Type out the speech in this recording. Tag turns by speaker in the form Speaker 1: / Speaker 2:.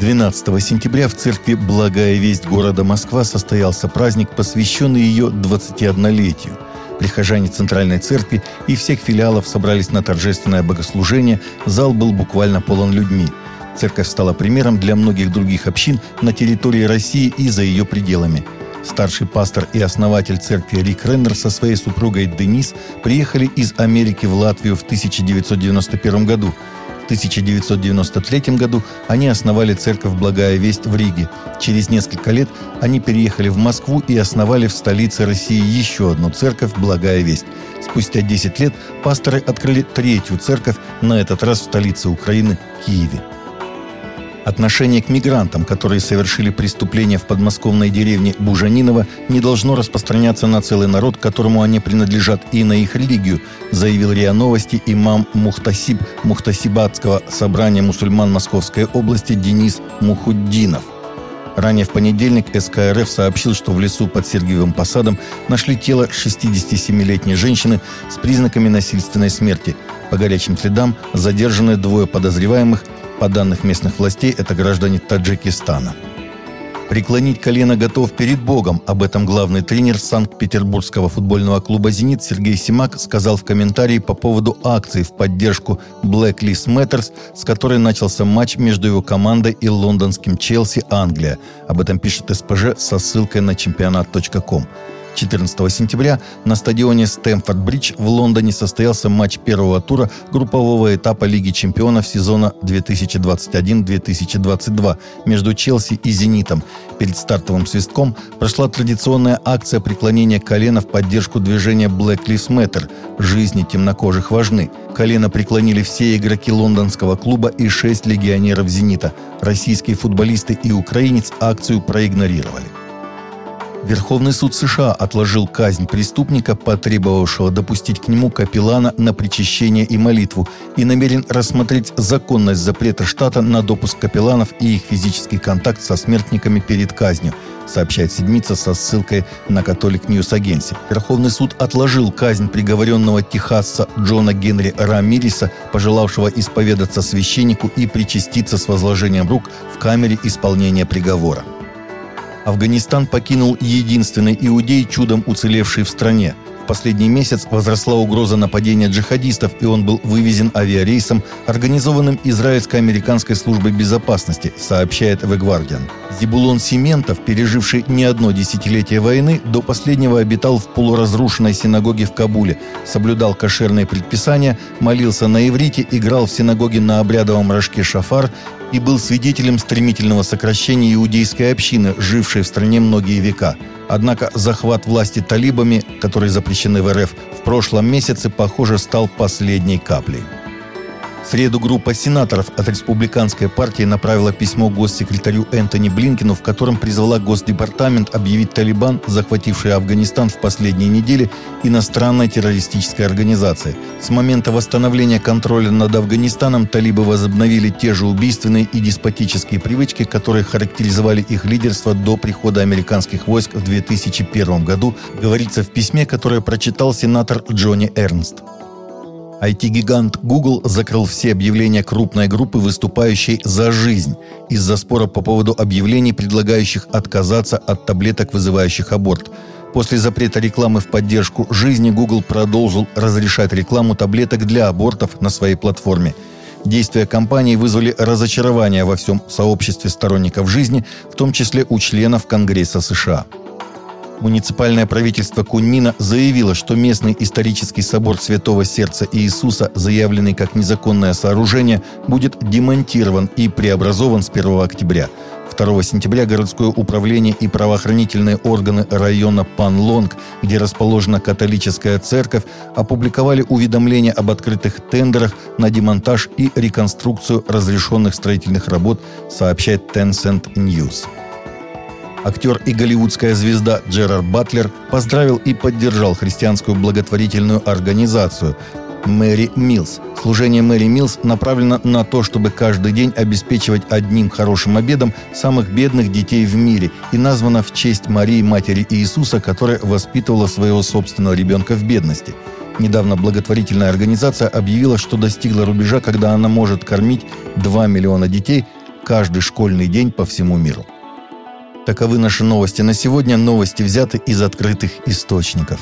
Speaker 1: 12 сентября в церкви «Благая весть» города Москва состоялся праздник, посвященный ее 21-летию. Прихожане Центральной церкви и всех филиалов собрались на торжественное богослужение, зал был буквально полон людьми. Церковь стала примером для многих других общин на территории России и за ее пределами. Старший пастор и основатель церкви Рик Рендер со своей супругой Денис приехали из Америки в Латвию в 1991 году – 1993 году они основали церковь «Благая весть» в Риге. Через несколько лет они переехали в Москву и основали в столице России еще одну церковь «Благая весть». Спустя 10 лет пасторы открыли третью церковь, на этот раз в столице Украины – Киеве. Отношение к мигрантам, которые совершили преступление в подмосковной деревне Бужаниново, не должно распространяться на целый народ, которому они принадлежат, и на их религию, заявил РИА Новости имам Мухтасиб Мухтасибатского собрания мусульман Московской области Денис Мухуддинов. Ранее в понедельник СКРФ сообщил, что в лесу под Сергиевым посадом нашли тело 67-летней женщины с признаками насильственной смерти. По горячим следам задержаны двое подозреваемых – по данных местных властей, это граждане Таджикистана. Преклонить колено готов перед Богом. Об этом главный тренер Санкт-Петербургского футбольного клуба «Зенит» Сергей Симак сказал в комментарии по поводу акции в поддержку Black Lives Matters, с которой начался матч между его командой и лондонским Челси Англия. Об этом пишет СПЖ со ссылкой на чемпионат.ком. 14 сентября на стадионе Стэмфорд-Бридж в Лондоне состоялся матч первого тура группового этапа Лиги чемпионов сезона 2021-2022 между Челси и «Зенитом». Перед стартовым свистком прошла традиционная акция преклонения колена в поддержку движения Black Lives Matter «Жизни темнокожих важны». Колено преклонили все игроки лондонского клуба и шесть легионеров «Зенита». Российские футболисты и украинец акцию проигнорировали. Верховный суд США отложил казнь преступника, потребовавшего допустить к нему капеллана на причащение и молитву, и намерен рассмотреть законность запрета штата на допуск капелланов и их физический контакт со смертниками перед казнью, сообщает Седмица со ссылкой на Catholic News Agency. Верховный суд отложил казнь приговоренного техасца Джона Генри Рамириса, пожелавшего исповедаться священнику и причаститься с возложением рук в камере исполнения приговора. Афганистан покинул единственный иудей, чудом уцелевший в стране. Последний месяц возросла угроза нападения джихадистов, и он был вывезен авиарейсом, организованным израильско-американской службой безопасности, сообщает The Guardian. Зибулон Сементов, переживший не одно десятилетие войны, до последнего обитал в полуразрушенной синагоге в Кабуле, соблюдал кошерные предписания, молился на иврите, играл в синагоге на обрядовом рожке шафар и был свидетелем стремительного сокращения иудейской общины, жившей в стране многие века. Однако захват власти талибами, которые запрещены в РФ, в прошлом месяце, похоже, стал последней каплей. В среду группа сенаторов от республиканской партии направила письмо госсекретарю Энтони Блинкину, в котором призвала Госдепартамент объявить Талибан, захвативший Афганистан в последние недели, иностранной террористической организацией. С момента восстановления контроля над Афганистаном талибы возобновили те же убийственные и деспотические привычки, которые характеризовали их лидерство до прихода американских войск в 2001 году, говорится в письме, которое прочитал сенатор Джонни Эрнст. IT-гигант Google закрыл все объявления крупной группы, выступающей за жизнь, из-за спора по поводу объявлений, предлагающих отказаться от таблеток, вызывающих аборт. После запрета рекламы в поддержку жизни Google продолжил разрешать рекламу таблеток для абортов на своей платформе. Действия компании вызвали разочарование во всем сообществе сторонников жизни, в том числе у членов Конгресса США. Муниципальное правительство Куньмина заявило, что местный исторический собор Святого Сердца Иисуса, заявленный как незаконное сооружение, будет демонтирован и преобразован с 1 октября. 2 сентября городское управление и правоохранительные органы района Панлонг, где расположена католическая церковь, опубликовали уведомления об открытых тендерах на демонтаж и реконструкцию разрешенных строительных работ, сообщает Tencent News. Актер и голливудская звезда Джерард Батлер поздравил и поддержал христианскую благотворительную организацию Мэри Милс. Служение Мэри Милс направлено на то, чтобы каждый день обеспечивать одним хорошим обедом самых бедных детей в мире и названо в честь Марии, матери Иисуса, которая воспитывала своего собственного ребенка в бедности. Недавно благотворительная организация объявила, что достигла рубежа, когда она может кормить 2 миллиона детей – каждый школьный день по всему миру. Таковы наши новости на сегодня. Новости взяты из открытых источников.